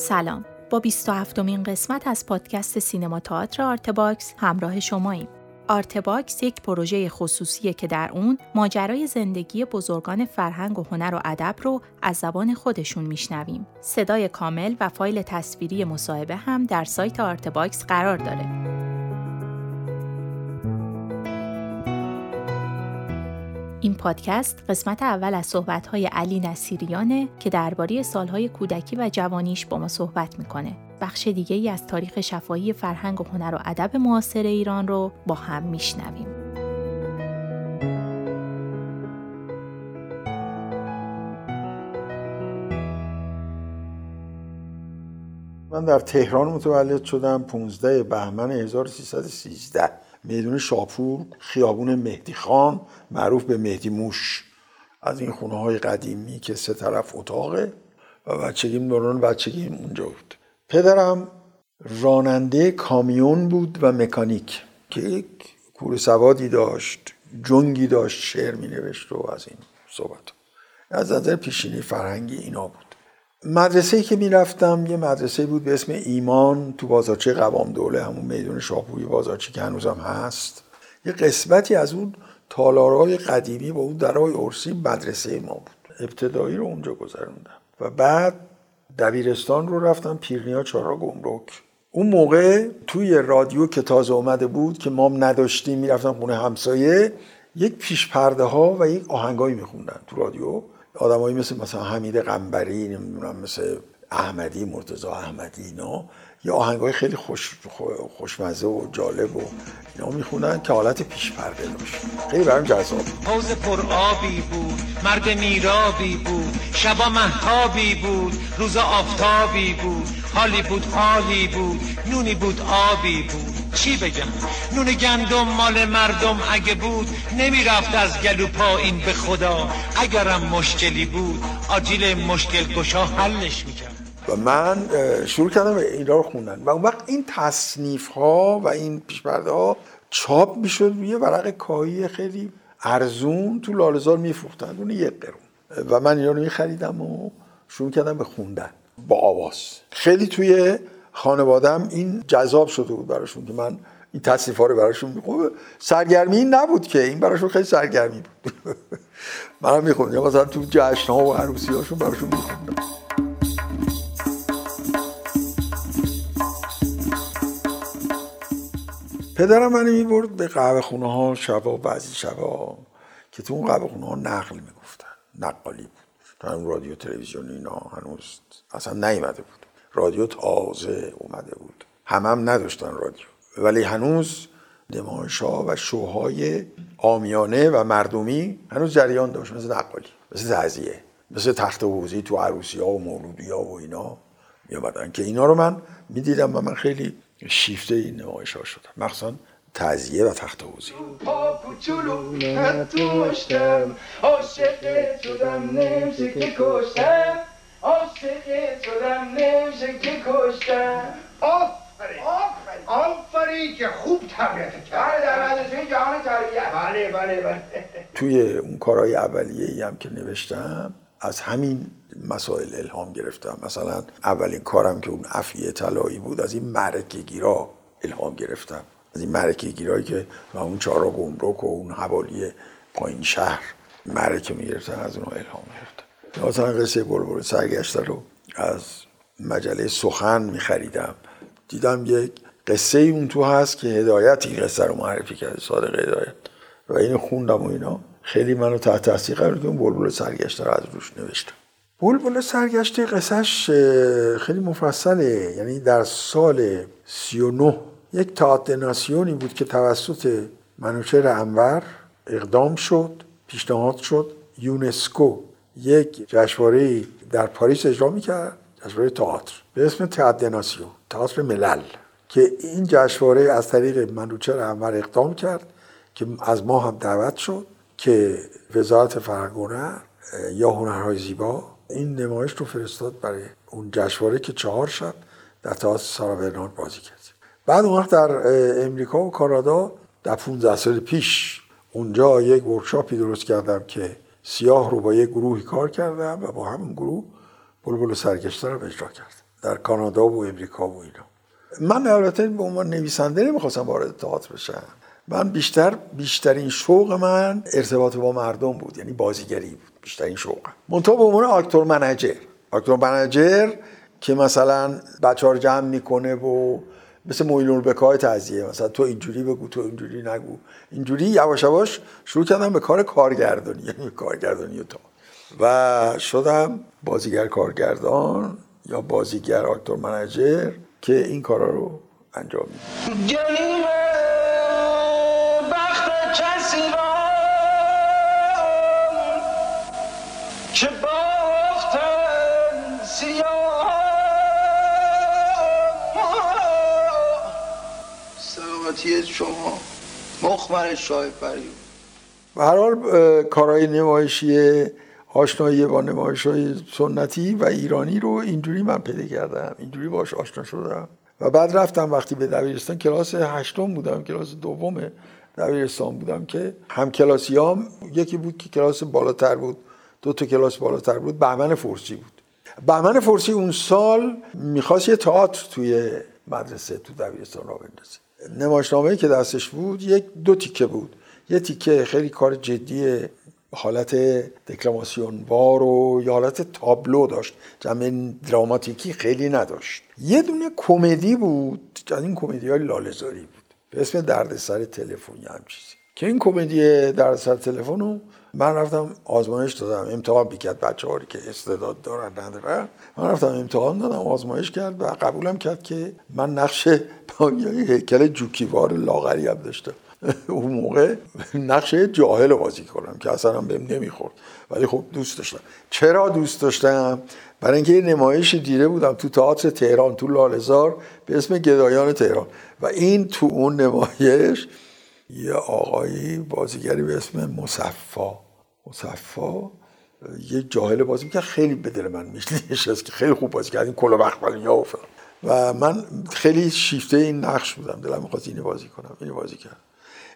سلام با 27 مین قسمت از پادکست سینما تئاتر Artbox همراه شماییم. Artbox یک پروژه خصوصیه که در اون ماجرای زندگی بزرگان فرهنگ و هنر و ادب رو از زبان خودشون میشنویم. صدای کامل و فایل تصویری مصاحبه هم در سایت Artbox قرار داره. این پادکست قسمت اول از صحبت‌های علی نصیریانه که درباره سالهای کودکی و جوانیش با ما صحبت می‌کنه. بخش دیگه ای از تاریخ شفاهی فرهنگ و هنر و ادب معاصر ایران رو با هم میشنویم. من در تهران متولد شدم 15 بهمن 1313 میدون شاپور خیابون مهدی خان معروف به مهدی موش. از این خونه های قدیمی که سه طرف اتاقه و بچگیم دوران بچگیم اونجا بود. پدرم راننده کامیون بود و مکانیک که یک کور سوادی داشت جنگی داشت شعر می نوشت و از این صحبت. از نظر پیشینی فرهنگی اینا بود. مدرسه که می‌رفتم یه مدرسه بود به اسم ایمان تو بازارچه قوام دوله همون میدون شاپوری بازارچه که هنوزم هست. یه قسمتی از اون تالارهای قدیمی با اون درهای ارسی مدرسه ما بود. ابتدایی رو اونجا گذروندم و بعد دبیرستان رو رفتم پیرنیا چارا گمرک. اون موقع توی رادیو که تازه اومده بود که ما نداشتیم می‌رفتم خونه همسایه یک پیش پرده ها و یک آهنگایی میخوندن تو رادیو. آدمایی مثل مثلا حمید قنبری نمی‌دونم مثل احمدی مرتضی احمدی اینا. یه های خیلی خوش خوشمزه و جالب و اینا می‌خونن که حالت پیش پرده داشت خیلی برام جذاب. حوز پر آبی بود مرد میرابی بود شبا محتابی بود روزا آفتابی بود حالی بود حالی بود نونی بود آبی بود. چی بگم؟ نون گندم مال مردم اگه بود نمی‌رفت از گلو پایین به خدا. اگرم مشکلی بود آجیل مشکل گشا حلش می‌کرد. و من شروع کردم اینا رو خوندن. و اون وقت این تصنیف ها و این پیشبرده ها چاپ می‌شد روی ورق کاهی خیلی ارزون تو لالزار میفروختن اون یک قرون. و من اینا رو میخریدم و شروع کردم به خوندن. با آواز. خیلی توی خانوادم این جذاب شده بود براشون که من این تصنیف ها رو براشون می‌خونم. سرگرمی این نبود که این براشون خیلی سرگرمی بود. منم میخوندم. مثلا تو جشن ها و عروسی هاشون براشون میخوندم. پدرم منو می‌برد به قهوه خونه ها شبا بعضی شبا که تو اون قهوه خونه ها نقل می‌گفتن. نقالی بود. تا اون رادیو تلویزیون اینا هنوز اصلا نیومده بود. رادیو تازه اومده بود. همم هم نداشتن رادیو. ولی هنوز نمایش ها و شوهای آمیانه و مردمی هنوز جریان داشت. مثل نقالی مثل تعذیه مثل تخت حوزی تو عروسی ها و مولودی ها و اینا میامدن که اینا رو من می‌دیدم و من خیلی شیفته این نمایش ها شدم. مخصوصا تعذیه و تخت کشتم. آفرین. آفرین. که خوب تربیت کرد. بله در جهان تربیت. بله بله بله. توی اون کارهای اولیه ای هم که نوشتم از همین مسائل الهام گرفتم. مثلا اولین کارم که اون افیه طلایی بود از این مرکه گیرا الهام گرفتم. از این مرکه گیرایی که و اون چارا گمرک و اون حوالی پایین شهر مرکه می‌گرفتن از اون الهام گرفتم. مثلا قصه بلبل سرگشته رو از مجله سخن میخریدم. دیدم یک قصه اون تو هست که هدایت این قصه رو معرفی کرده صادق هدایت. و اینو خوندم و اینا. خیلی منو تحت تاثیر قرار که اون بلبل سرگشته رو از روش نوشتم. بلبل سرگشته قصهش خیلی مفصله. یعنی در سال 39 یک تئاتر ناسیونی بود که توسط منوچهر انور اقدام شد پیشنهاد شد یونسکو یک جشنواره در پاریس اجرا می‌کرد جشنواره تئاتر. به اسم تئاتر تئاتر ملل که این جشنواره از طریق منوچهر انور اقدام کرد که از ما هم دعوت شد که وزارت فرهنگ یا هنرهای زیبا این نمایش رو فرستاد برای اون جشنواره که چهار شب در تئاتر سارا برنارد بازی کرد. بعد اون وقت در امریکا و کانادا در 15 سال پیش اونجا یک ورکشاپی درست کردم که سیاه رو با یک گروهی کار کردم و با همون گروه بلبل سرگشته رو اجرا کرد در کانادا و امریکا و اینا. من البته به عنوان نویسنده نمی‌خواستم وارد تئاتر بشم. من بیشتر بیشترین شوق من ارتباط با مردم بود یعنی بازیگری بود بیشترین شوقم منتها به عنوان آکتور منجر آکتور منجر که مثلا بچه ها جمع می‌کنه و مثل مویلون بکای تعذیه مثلا تو اینجوری بگو تو اینجوری نگو. اینجوری یواش یواش شروع کردم به کار کارگردانی یعنی کارگردانی تا. و شدم بازیگر کارگردان یا بازیگر آکتور منجر که این کارا رو انجام میدم. سلامتی شما. مخمر شاه فریو به هر حال کارهای نمایشی آشنایی با نمایش های سنتی و ایرانی رو اینجوری من پیدا کردم. اینجوری باش آشنا شدم. و بعد رفتم وقتی به دبیرستان کلاس هشتم بودم کلاس دوم دبیرستان بودم که هم کلاسیام یکی بود که کلاس بالاتر بود دو تا کلاس بالاتر بود بهمن فرسی بود. بهمن فرسی اون سال می‌خواست یه تئاتر توی مدرسه تو دبیرستان را بندازه. نمایشنامه که دستش بود یک دو تیکه بود. یه تیکه خیلی کار جدی حالت دکلماسیون بار و یا حالت تابلو داشت. جمع دراماتیکی خیلی نداشت. یه دونه کمدی بود از این کمدی های لالزاری بود. به اسم دردسر تلفن هم چیزی. که این کمدی دردسر تلفن رو من رفتم آزمایش دادم. امتحان بیکرد بچه هایی که استعداد دارن ندارن. من رفتم امتحان دادم آزمایش کرد و قبولم کرد که من نقش هیکل جوکیوار لاغری هم داشتم. اون موقع نقش جاهل بازی کنم که اصلا هم بهم نمی‌خورد. ولی خب دوست داشتم. چرا دوست داشتم؟ برای اینکه یه نمایش دیده بودم تو تئاتر تهران تو لالزار به اسم گدایان تهران. و این تو اون نمایش یه آقایی بازیگری به اسم مصفا. مصفا یه جاهل بازی که خیلی به دل من نشست که خیلی خوب بازی کرد. این کلا و و من خیلی شیفته این نقش بودم. دلم می‌خواست اینو بازی کنم اینو بازی کردم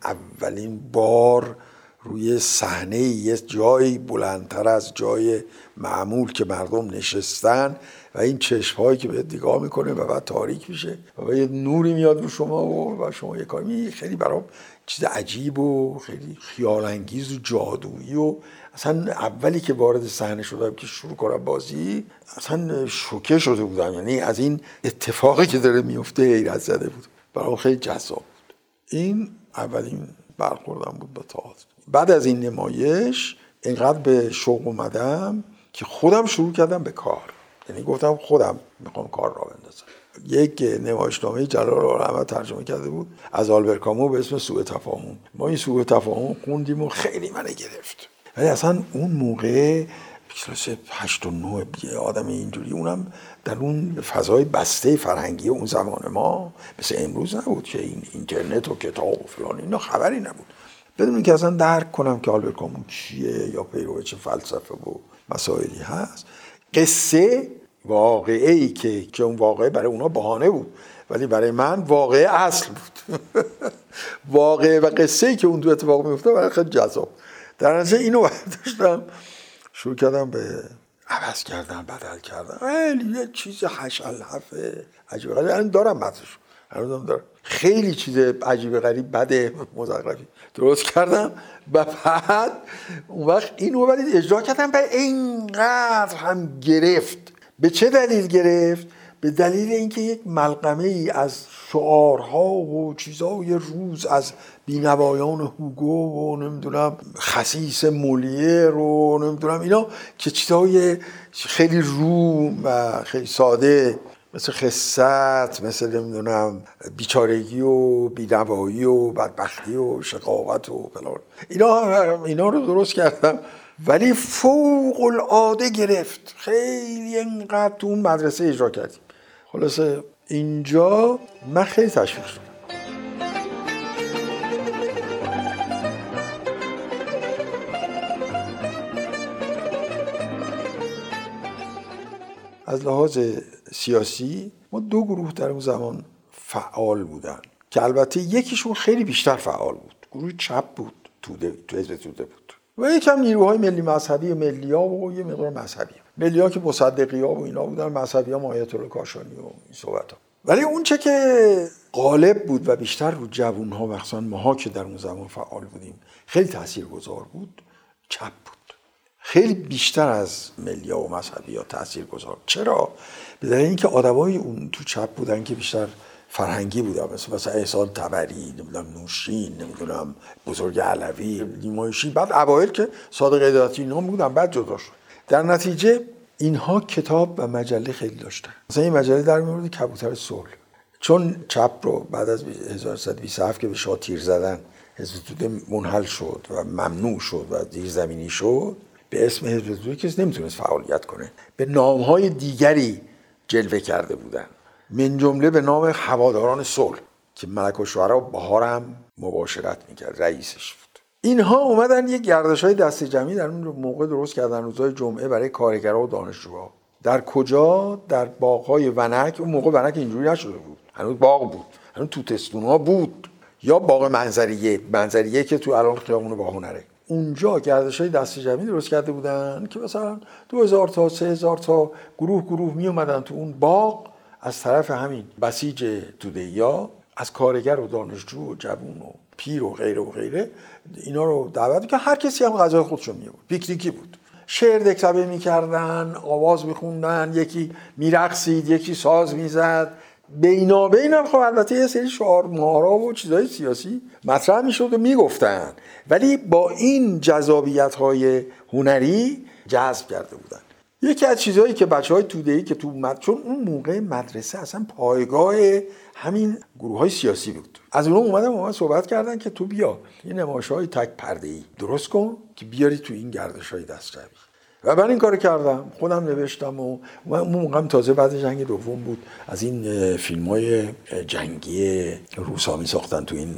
اولین بار روی صحنه یه جایی بلندتر از جای معمول که مردم نشستن و این چشم هایی که بهت نگاه می‌کنه و بعد تاریک میشه و یه نوری میاد رو شما و, و شما یه کاری خیلی برام چیز عجیب و خیلی خیال انگیز و جادویی و اصلا اولی که وارد صحنه شدم که شروع کنم بازی اصلا شوکه شده بودم. یعنی از این اتفاقی که داره میفته حیرت زده بود. برام خیلی جذاب بود. این اولین برخوردم بود با تئاتر. بعد از این نمایش اینقدر به شوق اومدم که خودم شروع کردم به کار. یعنی گفتم خودم می‌خوام کار را بندازم. یک نمایشنامه جلال العلمت ترجمه کرده بود از آلبر کامو به اسم سوء تفاهم. ما این سوء تفاهم خوندیم و خیلی منو گرفت. ولی اصلا اون موقع کلاس هشت و نه آدم اینجوری اونم در اون فضای بسته فرهنگی اون زمان ما مثل امروز نبود که این اینترنت و کتاب و فلان اینا خبری نبود. بدون که اصلا درک کنم که آلبر کامو چیه یا پیرو چه فلسفه و مسائلی هست قصه واقعه که که اون واقعه برای اونا بهانه بود. ولی برای من واقعه اصل بود. واقعه و قصه ای که اون دو اتفاق میفته برای خیلی جذاب. در نتیجه اینو برداشتم. شروع کردم به عوض کردن بدل کردن. خیلی یه چیز هش الحفه عجیب غریب. دارم هنوزم دارم. خیلی چیز عجیب غریب بده مزخرفی. درست کردم. و بعد اون وقت اینو ولی اجرا کردم و اینقدر هم گرفت. به چه دلیل گرفت؟ به دلیل اینکه یک ملقمه ای از شعارها و چیزهای روز از بینوایان هوگو و نمی‌دونم خسیس مولیر رو نمی‌دونم اینا که چیزهای خیلی روم و خیلی ساده مثل خصت مثل نمی‌دونم بیچارگی و بینوایی و بدبختی و شقاوت و فلان. اینا اینا رو درست کردم ولی فوق العاده گرفت. خیلی انقدر تو اون مدرسه اجرا کردیم. خلاصه اینجا من خیلی تشویق شدم. از لحاظ سیاسی ما دو گروه در اون زمان فعال بودن که البته یکیشون خیلی بیشتر فعال بود. گروه چپ بود توده تو حزب توده بود. و یکم نیروهای ملی مذهبی و ملی ها و یه مقدار مذهبی. ملی ها که مصدقی ها و اینا بودن مذهبی ها مایت الله کاشانی و این صحبت ها. ولی اون چه که غالب بود و بیشتر رو جوون ها مخصوصا ماها که در اون زمان فعال بودیم خیلی تاثیرگذار بود چپ بود. خیلی بیشتر از ملیا و مذهبی ها تاثیر گذار چرا؟ به دلیل اینکه آدمای اون تو چپ بودن که بیشتر فرهنگی بودن مثل مثلا احسان تبری نمی‌دونم نوشین نمی‌دونم بزرگ علوی نیمایشی. بعد اوایل که صادق اداتی اینا بودن بعد جدا شد. در نتیجه اینها کتاب و مجله خیلی داشتن. مثلا این مجله در مورد کبوتر صلح. چون چپ رو بعد از 1927 که به شاه تیر زدن حزب توده منحل شد و ممنوع شد و زمینی شد به اسم حزب توده کسی نمی‌تونست فعالیت کنه. به نامهای دیگری جلوه کرده بودن. من جمله به نام هواداران صلح که ملک و شعرا بهارم مباشرت می‌کرد رئیسش بود. اینها اومدن یک گردش های دست جمعی در اون موقع درست کردن روزهای جمعه برای کارگرها و دانشجوها. در کجا؟ در باغهای ونک. اون موقع ونک اینجوری نشده بود. هنوز باغ بود. هنوز توتستون ها بود. یا باغ منظریه. منظریه که تو الان خیابون باهنره. اونجا گردش های دست جمعی درست کرده بودن که مثلا دو هزار تا سه هزار تا گروه گروه می اومدن تو اون باغ. از طرف همین بسیج توده یا از کارگر و دانشجو و جوون و پیر و غیره و غیره اینا رو دعوت که هر کسی هم غذای خودشو می بود پیکنیکی بود. شعر دکتبه می‌کردن آواز میخوندن یکی میرقصید یکی ساز می‌زد. بینا بین خب البته یه سری شعار مهارا و چیزای سیاسی مطرح می‌شد و می‌گفتن. ولی با این جذابیت های هنری جذب کرده بودن. یکی از چیزهایی که بچه های توده که تو مد... چون اون موقع مدرسه اصلا پایگاه همین گروه های سیاسی بود. از اونها اومدن با صحبت کردن که تو بیا یه نمایش های تک پرده ای درست کن که بیاری تو این گردش های دست و من این کار کردم. خودم نوشتم و اون موقع تازه بعد جنگ دوم بود. از این فیلم های جنگی روسا می ساختن تو این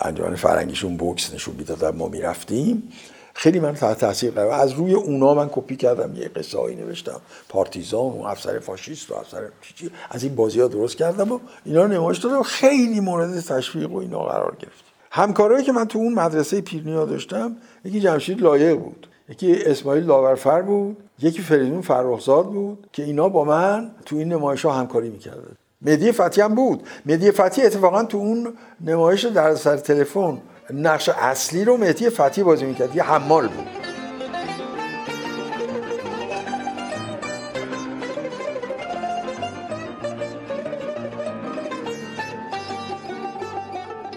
انجمن فرنگیشون بوکس نشون می‌دادن ما می‌رفتیم. خیلی من تحت تاثیر قرار از روی اونا من کپی کردم یه قصه هایی نوشتم. پارتیزان و افسر فاشیست و افسر چی از این بازی ها درست کردم و اینا رو نمایش دادم. خیلی مورد تشویق و اینا قرار گرفت. همکارایی که من تو اون مدرسه پیرنیا داشتم یکی جمشید لایق بود یکی اسماعیل داورفر بود یکی فریدون فرخزاد بود که اینا با من تو این نمایش ها همکاری می‌کردن. مدی فتی هم بود. مدی فتی اتفاقا تو اون نمایش در سر تلفن نقش اصلی رو مهدی فتی بازی می‌کرد. یه حمال بود.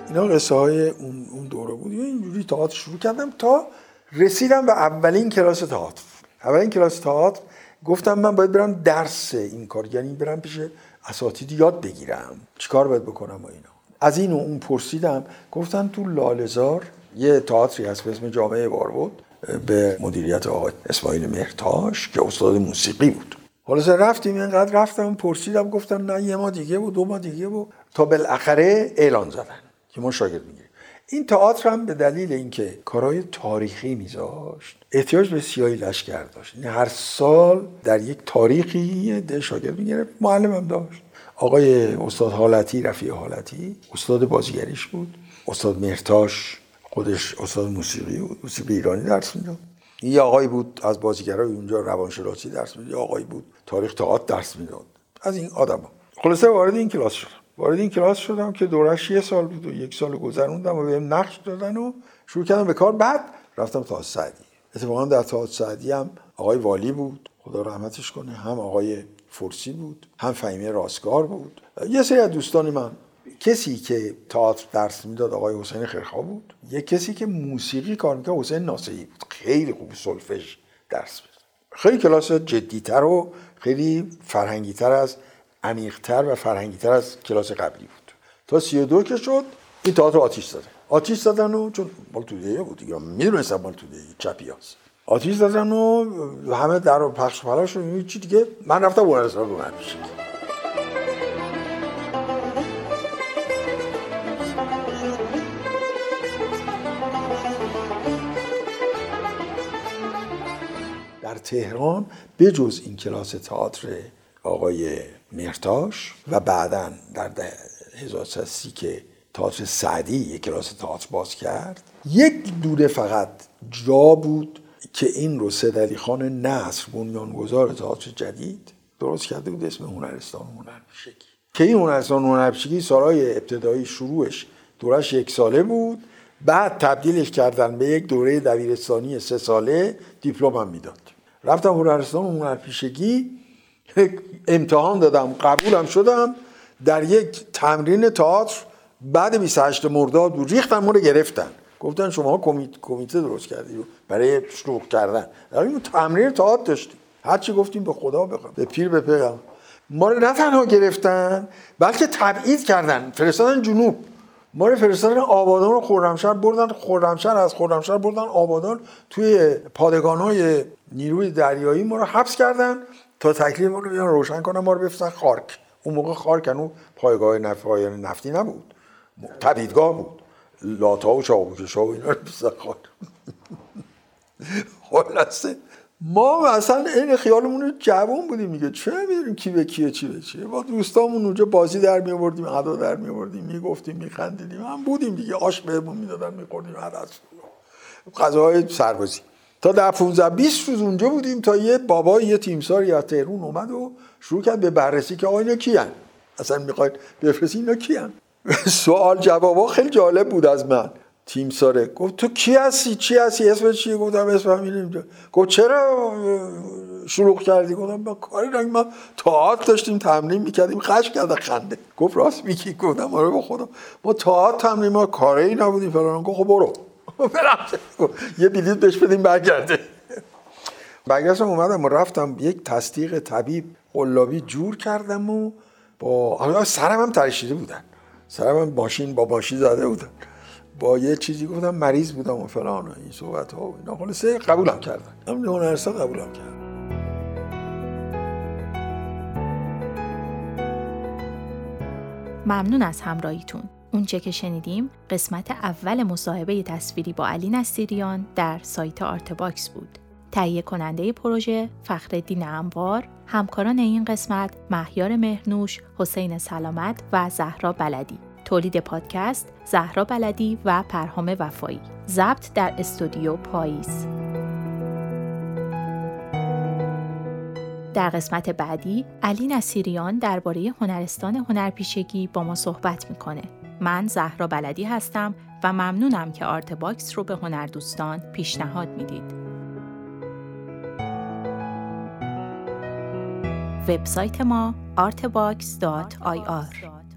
اینا قصه های اون دوره بود. اینجوری تئاتر شروع کردم تا رسیدم به اولین کلاس تئاتر. اولین کلاس تئاتر گفتم من باید برم درس این کار یعنی برم پیش اساتید یاد بگیرم. چیکار باید بکنم و اینا. از این و اون پرسیدم گفتن تو لالزار یه تئاتری هست به اسم جامعه بود به مدیریت آقای اسماعیل مهرتاش که استاد موسیقی بود. حالا رفتیم اینقدر رفتم پرسیدم گفتن نه یه ما دیگه بود دو ما دیگه بود. تا بالاخره اعلان زدن که ما شاگرد می‌گیریم. این تئاتر هم به دلیل اینکه کارهای تاریخی میذاشت احتیاج به سیاهی لشکر داشت. یعنی هر سال در یک تاریخی ده شاگرد می‌گرفت معلم داشت. آقای استاد حالتی رفیع حالتی استاد بازیگریش بود. استاد مرتاش خودش استاد موسیقی بود موسیقی ایرانی درس می‌داد. یه آقایی بود از بازیگرای اونجا روانشناسی درس می‌داد. یه آقایی بود تاریخ تئاتر درس می‌داد. از این آدما خلاصه وارد این کلاس شدم. وارد این کلاس شدم که دورش یه سال بود و یک سال گذروندم و بهم نقش دادن و شروع کردم به کار. بعد رفتم تا سعدی. اتفاقا در تئاتر سعدی هم آقای والی بود. خدا رحمتش کنه. هم آقای فرسی بود هم فهیمه راستگار بود. یه سری از دوستان من. کسی که تئاتر درس می‌داد آقای حسین خیرخوا بود. یه کسی که موسیقی کار می‌کرد حسین ناصری بود. خیلی خوب سولفژ درس می‌داد. خیلی کلاس جدیتر و خیلی فرهنگیتر از عمیقتر و فرهنگیتر از کلاس قبلی بود. تا سی دو که شد این تئاتر آتیش زدن آتیش زدن و چون مال بود دیگه. می‌دونستم مال توده چپی هست آتیش زدن و همه در و پخش پلاش و چی دیگه. من رفتم هنرستان رو همیشه در تهران بجز این کلاس تئاتر آقای مرتاش و بعدا در 1930 که تئاتر سعدی یک کلاس تئاتر باز کرد یک دوره فقط جا بود که این رو سید خان نصر بنیانگذار تئاتر جدید درست کرده بود اسم هنرستان هنرپیشگی. که این هنرستان هنرپیشگی سالهای ابتدایی شروعش دورش یک ساله بود بعد تبدیلش کردن به یک دوره دبیرستانی سه ساله دیپلم هم می‌داد. رفتم هنرستان هنرپیشگی امتحان دادم قبولم شدم در یک تمرین تئاتر بعد 28 مرداد بود ریختن ما رو گرفتن گفتن شما کمیته درست کردی. برای شروع کردن. در این تمرین تئاتر داشتیم هرچی گفتیم به خدا بخوام به پیر به پیغمبر. ما رو نه تنها گرفتن بلکه تبعید کردن. فرستادن جنوب. ما رو فرستادن آبادان و خرمشهر بردن. خرمشهر از خرمشهر بردن. آبادان توی پادگان های نیروی دریایی ما رو حبس کردن تا تکلیف ما رو روشن کنن ما رو بفرستن خارک. اون موقع خارک هنو پایگاه نفتی نبود. تبیدگاه بود. لاتا و چاقوکش و اینا رو خارک خلاصه. ما اصلا این خیالمون جوان بودیم میگه چه می‌دونیم کی به کیه چی به چیه؟ با دوستامون اونجا بازی در می آوردیم ادا در می آوردیم می‌گفتیم میخندیدیم. هم بودیم دیگه. آش بهمون می‌دادن میخوردیم عدس غذاهای سربازی. تا در 15 20 روز اونجا بودیم تا یه بابا یه تیمساری از تهرون اومد و شروع کرد به بررسی که آقا اینا کیان؟ اصلا می‌خواید بفرستی اینا کیان؟ سوال جوابا خیلی جالب بود از من. تیم ساره. گفت تو کی هستی؟ چی هستی؟ اسم چیه؟ گفتم اسم اینجا گفت چرا شروع کردی؟ گفتم با کاری رنگ ما تاعت داشتیم تمرین می‌کردیم. خش کرده خنده. گفت راست میگی. گفتم آره با خودم. ما تاعت تمرین ما کاری نبودیم فلان. گفت خب برو. یه بلیط بهش بدیم برگرده. برگشتم اومدم و رفتم یک تصدیق طبیب قلابی جور کردم و با سرم هم ترشیده بودن. سرم هم ماشین با باشی زده بودن. با یه چیزی گفتم مریض بودم و فلان و این صحبت ها و اینا. خلاصه قبولم کردن همین هنرستان قبولم کردن ممنون از همراهیتون. اونچه که شنیدیم قسمت اول مصاحبه تصویری با علی نصیریان در سایت Artbox بود. تهیه کننده پروژه فخردین انوار، همکاران این قسمت مهیار مهنوش، حسین سلامت و زهرا بلدی. تولید پادکست زهرا بلدی و پرهام وفایی. ضبط در استودیو پاییز. در قسمت بعدی علی نصیریان درباره هنرستان هنرپیشگی با ما صحبت می‌کنه. من زهرا بلدی هستم و ممنونم که Artbox رو به هنردوستان پیشنهاد می‌دید. وبسایت ما artbox.ir